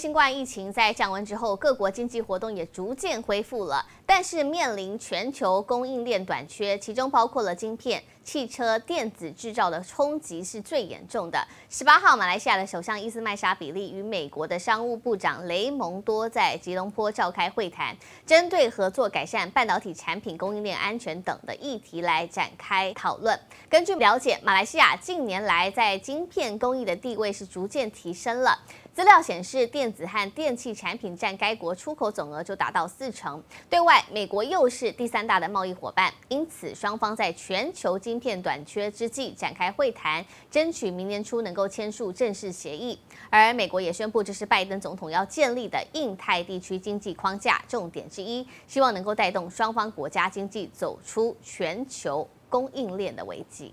新冠疫情在降温之后，各国经济活动也逐渐恢复了，但是面临全球供应链短缺，其中包括了晶片、汽车电子制造的冲击是最严重的。十八号，马来西亚的首相伊斯迈沙比利与美国的商务部长雷蒙多在吉隆坡召开会谈，针对合作改善半导体产品供应链安全等的议题来展开讨论。根据了解，马来西亚近年来在晶片工艺的地位是逐渐提升了。资料显示，电子和电器产品占该国出口总额就达到四成。对外，美国又是第三大的贸易伙伴，因此双方在全球晶片短缺之际展开会谈，争取明年初能够签署正式协议。而美国也宣布，这是拜登总统要建立的印太地区经济框架重点之一，希望能够带动双方国家经济走出全球供应链的危机。